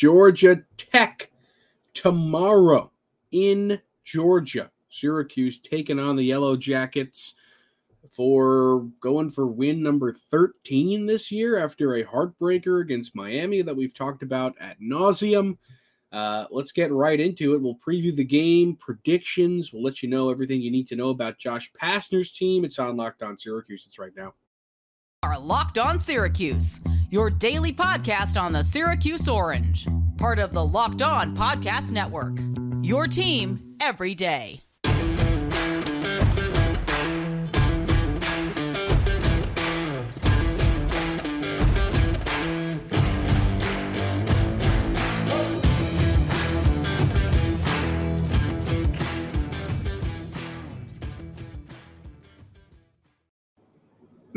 Georgia Tech tomorrow in Georgia. Syracuse taking on the Yellow Jackets for going for win number 13 this year after a heartbreaker against Miami that we've talked about at nauseum. Uh, let's get right into it. We'll preview the game, predictions. We'll let you know everything you need to know about Josh Pastner's team. It's on Locked On Syracuse. It's right now. Are Locked On Syracuse, your daily podcast on the Syracuse Orange, part of the Locked On Podcast Network. Your team every day.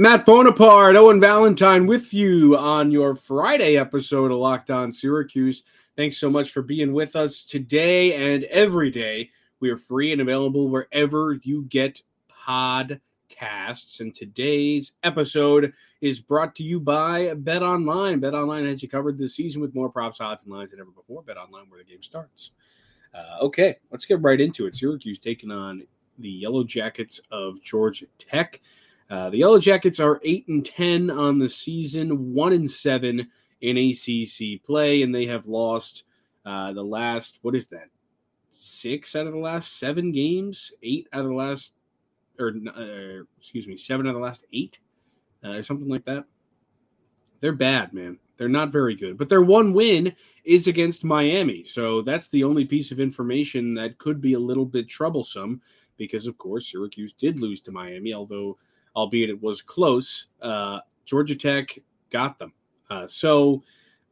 Matt Bonaparte, Owen Valentine with you on your Friday episode of Locked On Syracuse. Thanks so much for being with us today and every day. We are free and available wherever you get podcasts. And today's episode is brought to you by Bet Online. Bet Online has you covered this season with more props, odds, and lines than ever before. Bet Online, where the game starts. Uh, okay, let's get right into it. Syracuse taking on the Yellow Jackets of Georgia Tech. Uh, the Yellow Jackets are eight and ten on the season, one and seven in ACC play, and they have lost uh, the last what is that? Six out of the last seven games, eight out of the last, or uh, excuse me, seven out of the last eight, uh, or something like that. They're bad, man. They're not very good, but their one win is against Miami, so that's the only piece of information that could be a little bit troublesome because, of course, Syracuse did lose to Miami, although albeit it was close. Uh, Georgia Tech got them. Uh, so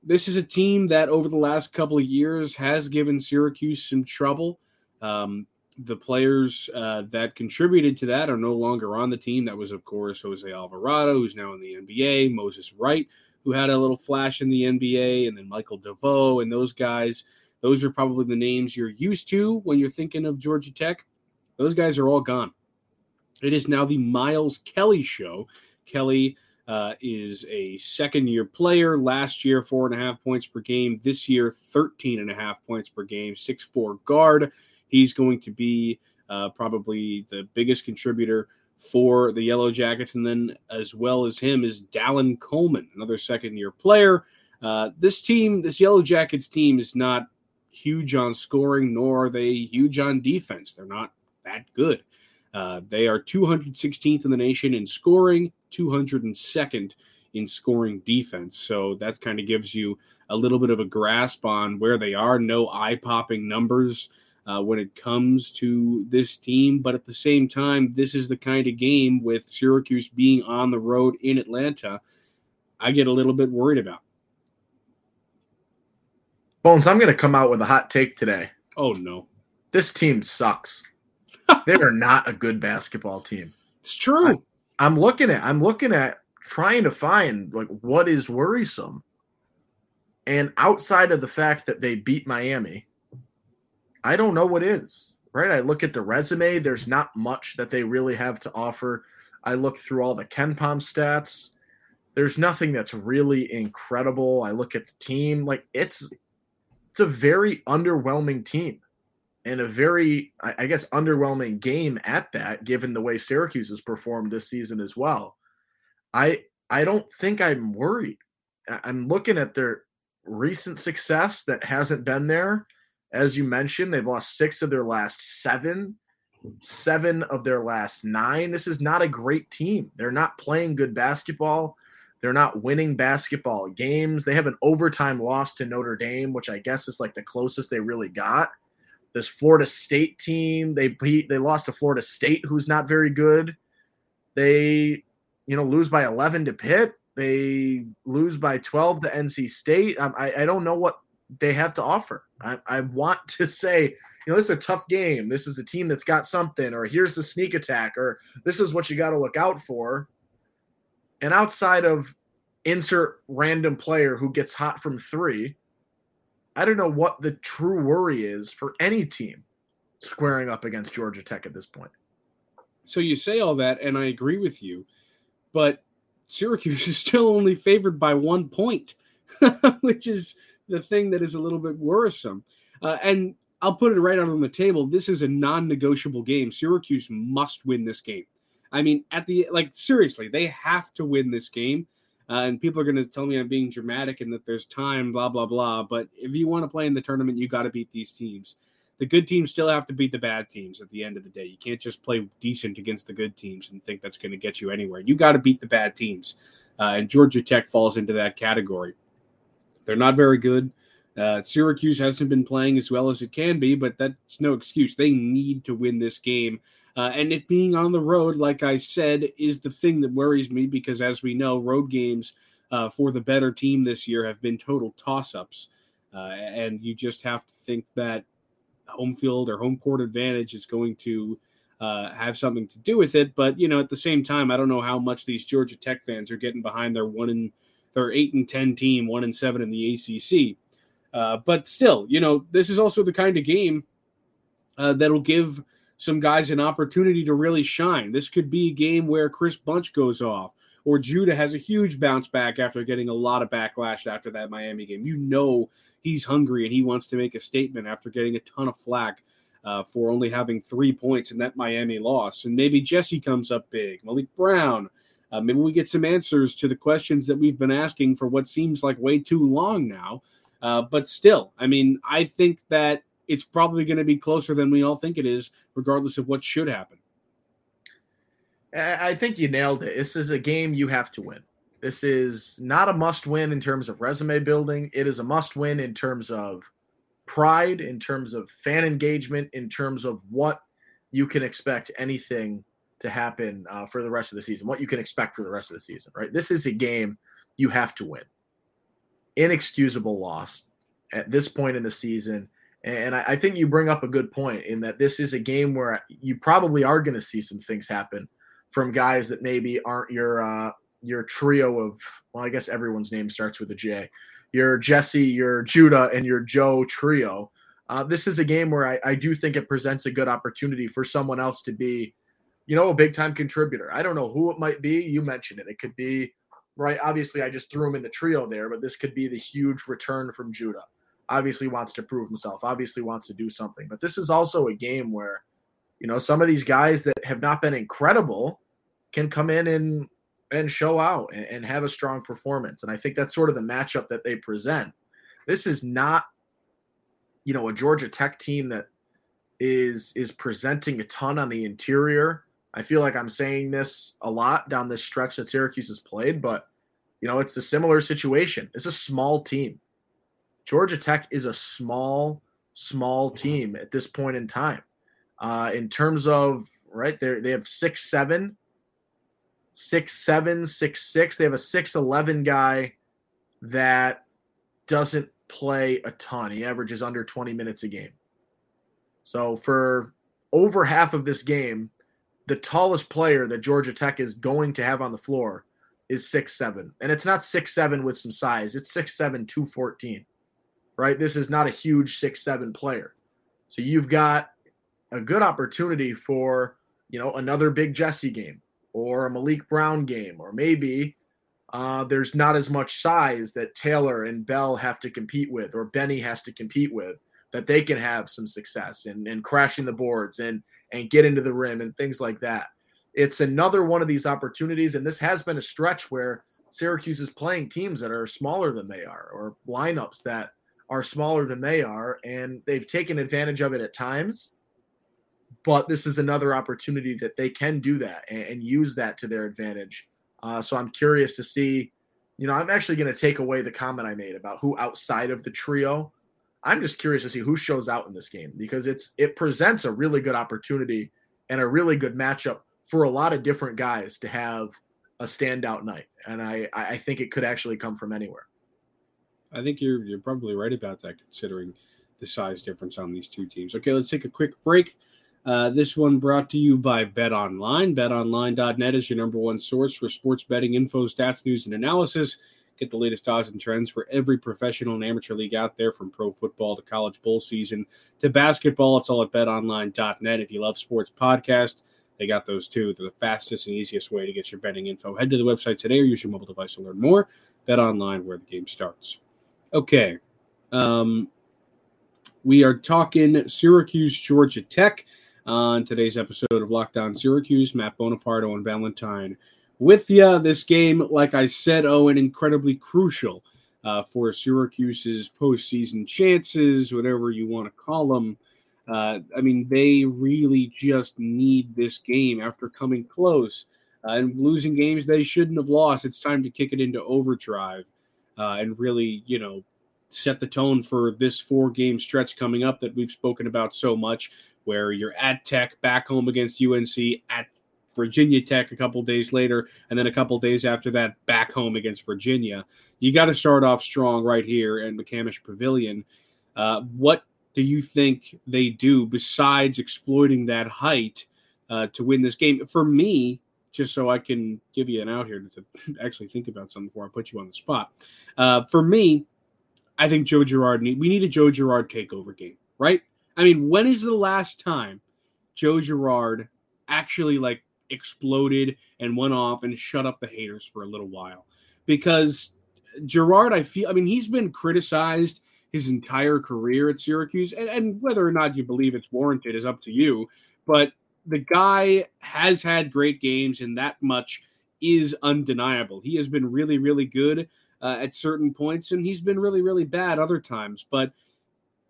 this is a team that over the last couple of years has given Syracuse some trouble. Um, the players uh, that contributed to that are no longer on the team. That was, of course, Jose Alvarado, who's now in the NBA, Moses Wright, who had a little flash in the NBA, and then Michael DeVoe, and those guys. Those are probably the names you're used to when you're thinking of Georgia Tech. Those guys are all gone. It is now the Miles Kelly show. Kelly uh, is a second year player. Last year, four and a half points per game. This year, 13 and a half points per game, six four guard. He's going to be uh, probably the biggest contributor for the Yellow Jackets. And then, as well as him, is Dallan Coleman, another second year player. Uh, this team, this Yellow Jackets team, is not huge on scoring, nor are they huge on defense. They're not that good. Uh, they are 216th in the nation in scoring, 202nd in scoring defense. So that kind of gives you a little bit of a grasp on where they are. No eye popping numbers uh, when it comes to this team. But at the same time, this is the kind of game with Syracuse being on the road in Atlanta, I get a little bit worried about. Bones, I'm going to come out with a hot take today. Oh, no. This team sucks they are not a good basketball team. It's true. I, I'm looking at I'm looking at trying to find like what is worrisome. And outside of the fact that they beat Miami, I don't know what is. Right? I look at the resume, there's not much that they really have to offer. I look through all the KenPom stats. There's nothing that's really incredible. I look at the team, like it's it's a very underwhelming team and a very, I guess, underwhelming game at that, given the way Syracuse has performed this season as well. I I don't think I'm worried. I'm looking at their recent success that hasn't been there. As you mentioned, they've lost six of their last seven, seven of their last nine. This is not a great team. They're not playing good basketball. They're not winning basketball games. They have an overtime loss to Notre Dame, which I guess is like the closest they really got this Florida State team. They beat, they lost to Florida State, who's not very good. They, you know, lose by 11 to Pitt. They lose by 12 to NC State. Um, I, I don't know what they have to offer. I, I want to say, you know, this is a tough game. This is a team that's got something, or here's the sneak attack, or this is what you got to look out for. And outside of insert random player who gets hot from three, I don't know what the true worry is for any team squaring up against Georgia Tech at this point. So you say all that, and I agree with you, but Syracuse is still only favored by one point, which is the thing that is a little bit worrisome. Uh, and I'll put it right out on the table. This is a non-negotiable game. Syracuse must win this game. I mean, at the like seriously, they have to win this game. Uh, and people are going to tell me I'm being dramatic and that there's time, blah blah blah. But if you want to play in the tournament, you got to beat these teams. The good teams still have to beat the bad teams at the end of the day. You can't just play decent against the good teams and think that's going to get you anywhere. You got to beat the bad teams, uh, and Georgia Tech falls into that category. They're not very good. Uh, Syracuse hasn't been playing as well as it can be, but that's no excuse. They need to win this game. Uh, and it being on the road, like I said, is the thing that worries me because, as we know, road games uh, for the better team this year have been total toss ups. Uh, and you just have to think that home field or home court advantage is going to uh, have something to do with it. But, you know, at the same time, I don't know how much these Georgia Tech fans are getting behind their one and their eight and 10 team, one and seven in the ACC. Uh, but still, you know, this is also the kind of game uh, that'll give some guys an opportunity to really shine. This could be a game where Chris Bunch goes off or Judah has a huge bounce back after getting a lot of backlash after that Miami game. You know, he's hungry and he wants to make a statement after getting a ton of flack uh, for only having three points in that Miami loss. And maybe Jesse comes up big, Maliq Brown. Uh, maybe we get some answers to the questions that we've been asking for what seems like way too long now. Uh, but still, I mean, I think that it's probably going to be closer than we all think it is, regardless of what should happen. I think you nailed it. This is a game you have to win. This is not a must win in terms of resume building. It is a must win in terms of pride, in terms of fan engagement, in terms of what you can expect anything to happen uh, for the rest of the season, what you can expect for the rest of the season, right? This is a game you have to win. Inexcusable loss at this point in the season. And I, I think you bring up a good point in that this is a game where you probably are going to see some things happen from guys that maybe aren't your uh, your trio of well, I guess everyone's name starts with a J. Your Jesse, your Judah, and your Joe trio. Uh, this is a game where I, I do think it presents a good opportunity for someone else to be, you know, a big time contributor. I don't know who it might be. You mentioned it. It could be right. Obviously, I just threw him in the trio there, but this could be the huge return from Judah. Obviously, wants to prove himself. Obviously, wants to do something. But this is also a game where, you know, some of these guys that have not been incredible can come in and and show out and, and have a strong performance. And I think that's sort of the matchup that they present. This is not, you know, a Georgia Tech team that is is presenting a ton on the interior. I feel like I'm saying this a lot down this stretch that Syracuse has played, but you know, it's a similar situation. It's a small team. Georgia Tech is a small, small team at this point in time. Uh, in terms of right, they they have six seven six seven, six six. They have a six eleven guy that doesn't play a ton. He averages under 20 minutes a game. So for over half of this game, the tallest player that Georgia Tech is going to have on the floor is six seven. And it's not six seven with some size. It's six seven, two fourteen. Right? This is not a huge six seven player. So you've got a good opportunity for, you know, another big Jesse game or a Maliq Brown game, or maybe uh, there's not as much size that Taylor and Bell have to compete with, or Benny has to compete with, that they can have some success and, and crashing the boards and and get into the rim and things like that. It's another one of these opportunities, and this has been a stretch where Syracuse is playing teams that are smaller than they are, or lineups that are smaller than they are, and they've taken advantage of it at times but this is another opportunity that they can do that and, and use that to their advantage. Uh, so I'm curious to see. You know, I'm actually going to take away the comment I made about who outside of the trio. I'm just curious to see who shows out in this game because it's it presents a really good opportunity and a really good matchup for a lot of different guys to have a standout night. And I I think it could actually come from anywhere. I think you're you're probably right about that considering the size difference on these two teams. Okay, let's take a quick break. Uh, this one brought to you by Bet Online. BetOnline.net is your number one source for sports betting info, stats, news, and analysis. Get the latest odds and trends for every professional and amateur league out there, from pro football to college bowl season to basketball. It's all at BetOnline.net. If you love sports podcasts, they got those too. They're the fastest and easiest way to get your betting info. Head to the website today or use your mobile device to learn more. Bet Online, where the game starts. Okay, Um, we are talking Syracuse, Georgia Tech on today's episode of Locked On Syracuse. Matt Bonaparte and Valentine with you. This game, like I said, Owen, incredibly crucial uh, for Syracuse's postseason chances, whatever you want to call them. Uh, I mean, they really just need this game after coming close uh, and losing games they shouldn't have lost. It's time to kick it into overdrive uh, and really, you know, set the tone for this four game stretch coming up that we've spoken about so much, where you're at Tech, back home against UNC, at Virginia Tech a couple days later, and then a couple days after that, back home against Virginia. You got to start off strong right here in McCamish Pavilion. Uh, what do you think they do besides exploiting that height uh, to win this game? For me, just so I can give you an out here to, actually think about something before I put you on the spot. Uh, for me, I think Joe Girard need we need a Joe Girard takeover game, right? I mean, when is the last time Joe Girard actually like exploded and went off and shut up the haters for a little while? Because Girard, I feel, I mean, he's been criticized his entire career at Syracuse, and, and whether or not you believe it's warranted is up to you. But the guy has had great games, and that much is undeniable. He has been really, really good uh, at certain points, and he's been really, really bad other times. But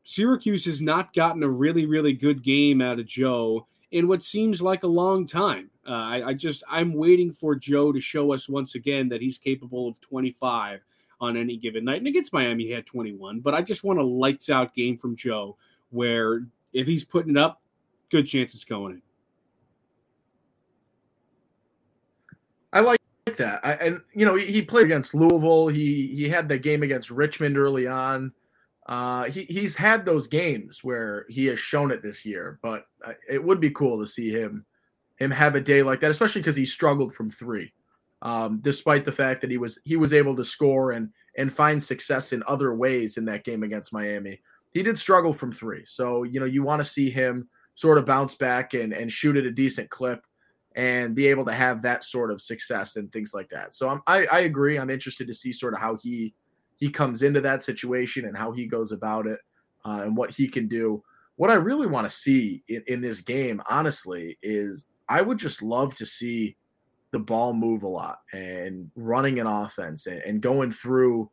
Syracuse has not gotten a really, really good game out of Joe in what seems like a long time. Uh, I, I, just I'm waiting for Joe to show us once again that he's capable of 25 on any given night. And against Miami, he had 21. But I just want a lights out game from Joe where if he's putting it up, good chance it's going in. I like that. I, and you know, he, played against Louisville. He he had the game against Richmond early on. Uh, he he's had those games where he has shown it this year, but uh, it would be cool to see him him have a day like that, especially because he struggled from three. Um, despite the fact that he was he was able to score and and find success in other ways in that game against Miami, he did struggle from three. So you know you want to see him sort of bounce back and and shoot at a decent clip and be able to have that sort of success and things like that. So I'm, I, I agree. I'm interested to see sort of how he he comes into that situation and how he goes about it uh, and what he can do. What I really want to see in, in this game, honestly, is I would just love to see the ball move a lot and running an offense and, and going through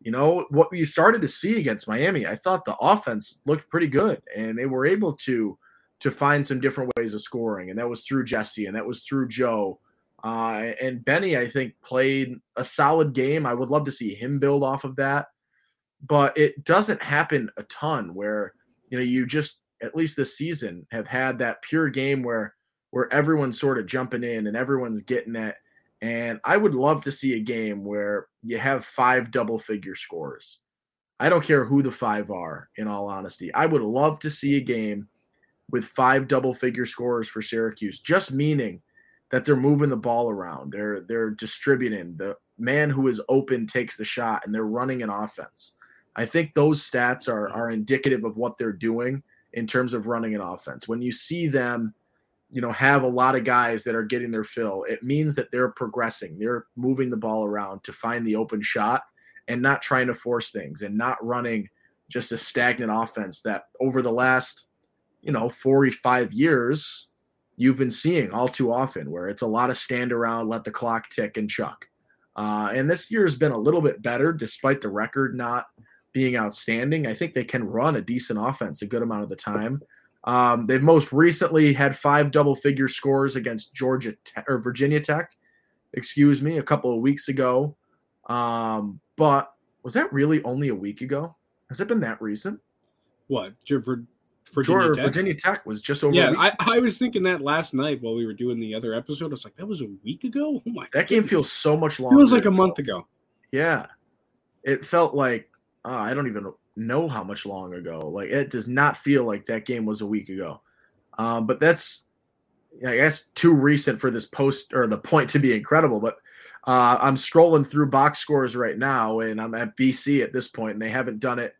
you know what we started to see against Miami. I thought the offense looked pretty good, and they were able to to find some different ways of scoring, and that was through Jesse, and that was through Joe. Uh, and Benny, I think, played a solid game. I would love to see him build off of that, but it doesn't happen a ton where you know you just at least this season have had that pure game where where everyone's sort of jumping in and everyone's getting it. And I would love to see a game where you have five double figure scores. I don't care who the five are, in all honesty. I would love to see a game with five double figure scores for Syracuse, just meaning that they're moving the ball around. They're they're distributing. The man who is open takes the shot and they're running an offense. I think those stats are are indicative of what they're doing in terms of running an offense. When you see them, you know, have a lot of guys that are getting their fill, it means that they're progressing. They're moving the ball around to find the open shot and not trying to force things and not running just a stagnant offense that over the last you know 45 years you've been seeing all too often where it's a lot of stand around let the clock tick and chuck. Uh, and this year has been a little bit better despite the record not being outstanding. I think they can run a decent offense a good amount of the time. Um, they've most recently had five double figure scores against georgia Te- or virginia tech excuse me a couple of weeks ago. Um, but was that really only a week ago? Has it been that recent? What Virginia Tech. Virginia Tech was just over. Yeah, I, I was thinking that last night while we were doing the other episode. I was like, that was a week ago. Oh my! That goodness. game feels so much longer. It was like a month ago. Yeah, it felt like uh, I don't even know how much long ago. Like it does not feel like that game was a week ago. Um, but that's I guess too recent for this post or the point to be incredible. But uh, I'm scrolling through box scores right now, and I'm at BC at this point, and they haven't done it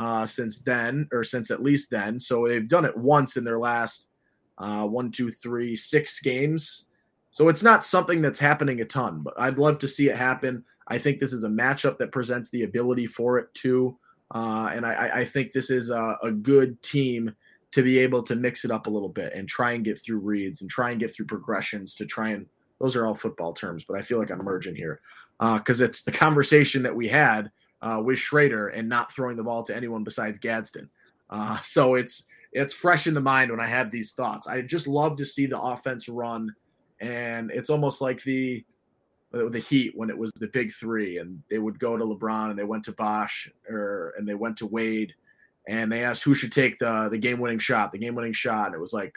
uh, since then, or since at least then. So they've done it once in their last uh, one, two, three, six games. So it's not something that's happening a ton, but I'd love to see it happen. I think this is a matchup that presents the ability for it to. Uh, and I, I think this is a, a good team to be able to mix it up a little bit and try and get through reads and try and get through progressions to try and those are all football terms, but I feel like I'm merging here because uh, it's the conversation that we had uh, with Shrader and not throwing the ball to anyone besides Gadsden. Uh, so it's it's fresh in the mind when I have these thoughts. I just love to see the offense run, and it's almost like the the Heat when it was the big three, and they would go to LeBron and they went to Bosh or and they went to Wade, and they asked who should take the the game winning shot, the game winning shot, and it was like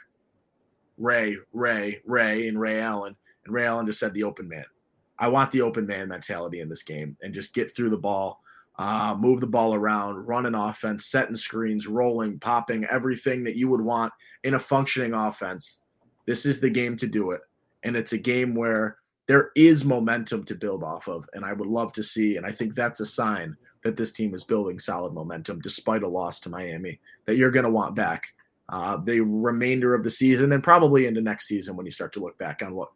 Ray, Ray, Ray, and Ray Allen, and Ray Allen just said the open man. I want the open man mentality in this game and just get through the ball, uh, move the ball around, run an offense, setting screens, rolling, popping, everything that you would want in a functioning offense. This is the game to do it. And it's a game where there is momentum to build off of. And I would love to see, and I think that's a sign that this team is building solid momentum despite a loss to Miami that you're going to want back uh, the remainder of the season and probably into next season when you start to look back on what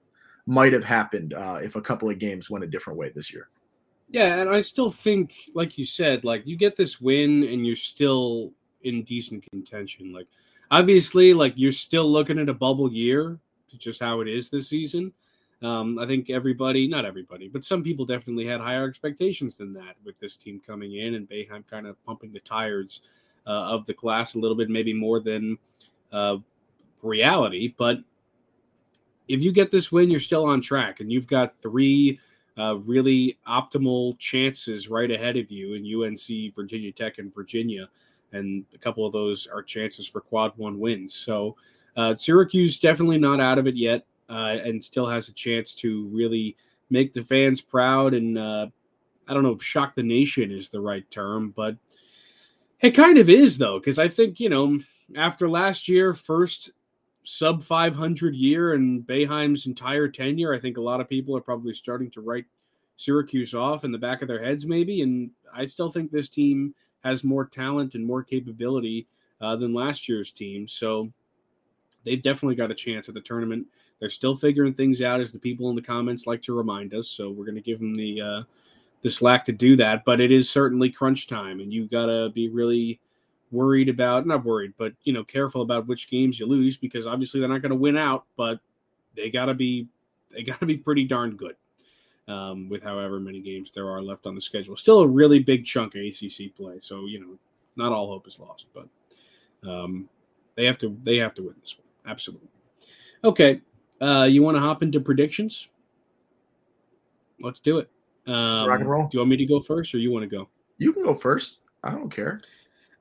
might have happened uh, if a couple of games went a different way this year. Yeah, and I still think, like you said, like you get this win and you're still in decent contention. Like, obviously, like you're still looking at a bubble year, just how it is this season. Um, I think everybody, not everybody, but some people definitely had higher expectations than that with this team coming in and Boeheim kind of pumping the tires uh, of the class a little bit, maybe more than uh, reality. But if you get this win, you're still on track, and you've got three uh, really optimal chances right ahead of you in UNC, Virginia Tech, and Virginia, and a couple of those are chances for quad one wins. So uh, Syracuse definitely not out of it yet, uh, and still has a chance to really make the fans proud and uh, I don't know if shock the nation is the right term, but it kind of is though, because I think you know after last year, first sub 500 year and Boeheim's entire tenure, I think a lot of people are probably starting to write Syracuse off in the back of their heads, maybe. And I still think this team has more talent and more capability uh, than last year's team. So they've definitely got a chance at the tournament. They're still figuring things out, as the people in the comments like to remind us. So we're going to give them the uh, the slack to do that. But it is certainly crunch time, and you've got to be really worried about not worried but you know careful about which games you lose because obviously they're not going to win out but they got to be they got to be pretty darn good um, with however many games there are left on the schedule. Still a really big chunk of acc play so you know not all hope is lost but um, they have to they have to win this one. Absolutely. Okay uh, you want to hop into predictions? Let's do it. Um, rock and roll. do you want me to go first or you want to go? You can go first. I don't care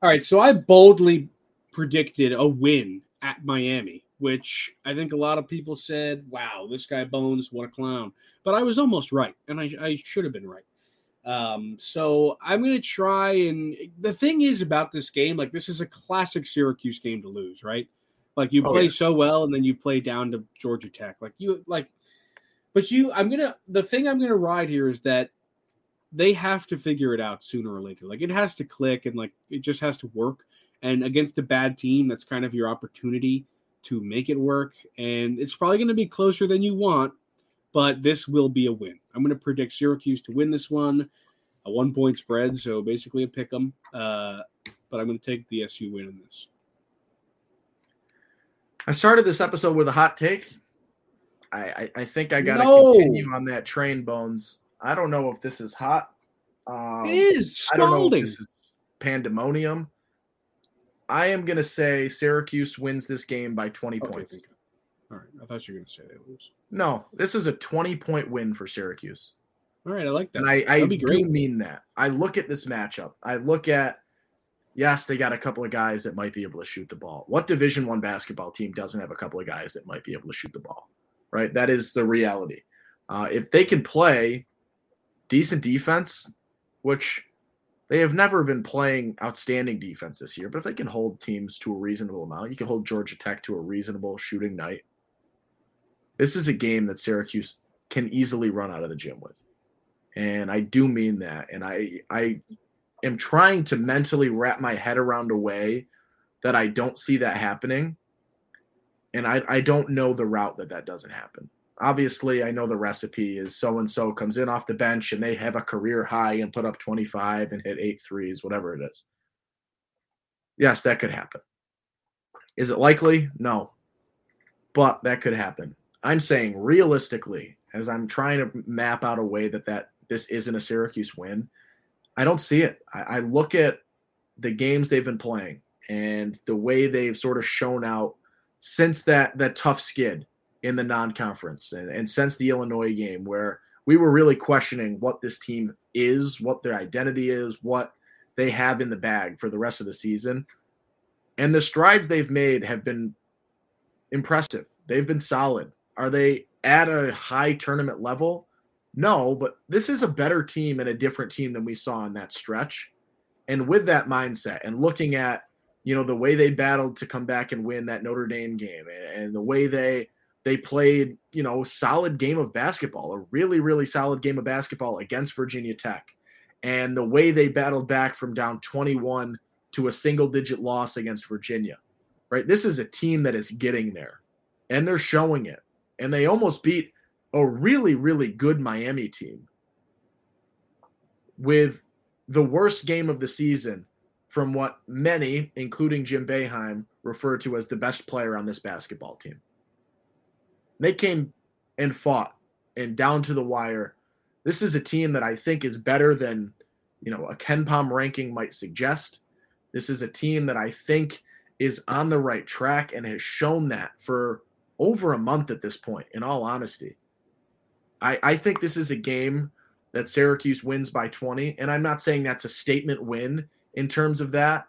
all right, so I boldly predicted a win at Miami, which I think a lot of people said, "Wow, this guy Bones, what a clown!" But I was almost right, and I, I should have been right. Um, so I'm going to try and the thing is about this game, like this is a classic Syracuse game to lose, right? Like you oh, play yeah. so well, and then you play down to Georgia Tech, like you like. But you, I'm gonna. The thing I'm gonna ride here is that they have to figure it out sooner or later. Like it has to click and like it just has to work. And against a bad team, that's kind of your opportunity to make it work. And it's probably going to be closer than you want, but this will be a win. I'm going to predict Syracuse to win this one, a one point spread. So basically a pick 'em. Uh, but I'm going to take the SU win in this. I started this episode with a hot take. I, I, I think I got to no. continue on that train, Bones. I don't know if this is hot. Um, it is scalding. I don't know if this is pandemonium. I am going to say Syracuse wins this game by 20 okay, points. All right. I thought you were going to say they lose. No, this is a 20 point win for Syracuse. All right. I like that. And I, I do mean that. I look at this matchup. I look at, yes, they got a couple of guys that might be able to shoot the ball. What Division One basketball team doesn't have a couple of guys that might be able to shoot the ball? Right. That is the reality. Uh, if they can play decent defense, which they have never been playing outstanding defense this year. But if they can hold teams to a reasonable amount, you can hold Georgia Tech to a reasonable shooting night. This is a game that Syracuse can easily run out of the gym with. And I do mean that. And I I am trying to mentally wrap my head around a way that I don't see that happening. And I, I don't know the route that that doesn't happen. Obviously I know the recipe is so and so comes in off the bench and they have a career high and put up 25 and hit eight threes, whatever it is. Yes, that could happen. Is it likely? No. But that could happen. I'm saying realistically, as I'm trying to map out a way that that this isn't a Syracuse win, I don't see it. I, I look at the games they've been playing and the way they've sort of shown out since that that tough skid in the non-conference and, and since the Illinois game where we were really questioning what this team is, what their identity is, what they have in the bag for the rest of the season. And the strides they've made have been impressive. They've been solid. Are they at a high tournament level? No, but this is a better team and a different team than we saw in that stretch. And with that mindset and looking at, you know, the way they battled to come back and win that Notre Dame game and the way they they played, you know, solid game of basketball, a really, really solid game of basketball against Virginia Tech. And the way they battled back from down 21 to a single digit loss against Virginia, right? This is a team that is getting there and they're showing it. And they almost beat a really, really good Miami team with the worst game of the season from what many, including Jim Boeheim, refer to as the best player on this basketball team. They came and fought and down to the wire. This is a team that I think is better than, you know, a KenPom ranking might suggest. This is a team that I think is on the right track and has shown that for over a month at this point, in all honesty. I, I think this is a game that Syracuse wins by 20. And I'm not saying that's a statement win in terms of that,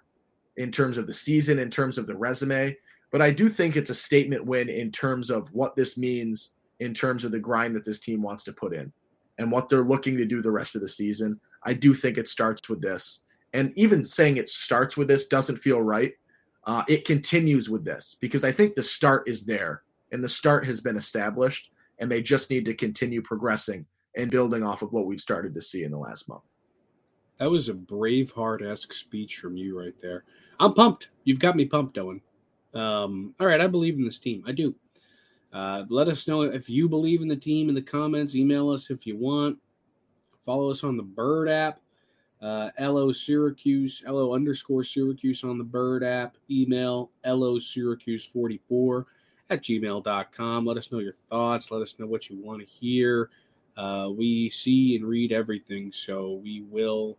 in terms of the season, in terms of the resume. But I do think it's a statement win in terms of what this means in terms of the grind that this team wants to put in and what they're looking to do the rest of the season. I do think it starts with this. And even saying it starts with this doesn't feel right. Uh, it continues with this because I think the start is there and the start has been established, and they just need to continue progressing and building off of what we've started to see in the last month. That was a Braveheart esque speech from you right there. I'm pumped. You've got me pumped, Owen. Um, all right, I believe in this team. I do. Uh, let us know if you believe in the team in the comments. Email us if you want. Follow us on the Bird app. Uh, LO Syracuse, LO underscore Syracuse on the Bird app. Email LO Syracuse 44 at gmail.com. Let us know your thoughts. Let us know what you want to hear. Uh, we see and read everything, so we will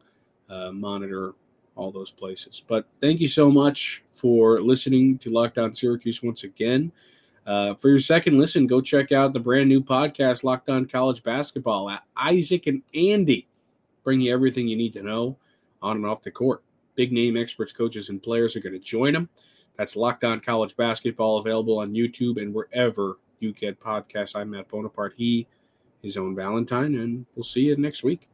uh, monitor all those places. But thank you so much for listening to Locked On Syracuse once again. Uh, for your second listen, go check out the brand new podcast, Locked On College Basketball, Isaac and Andy, bring you everything you need to know on and off the court. Big name experts, coaches, and players are going to join them. That's Locked On College Basketball, available on YouTube and wherever you get podcasts. I'm Matt Bonaparte. He is Owen Valentine, and we'll see you next week.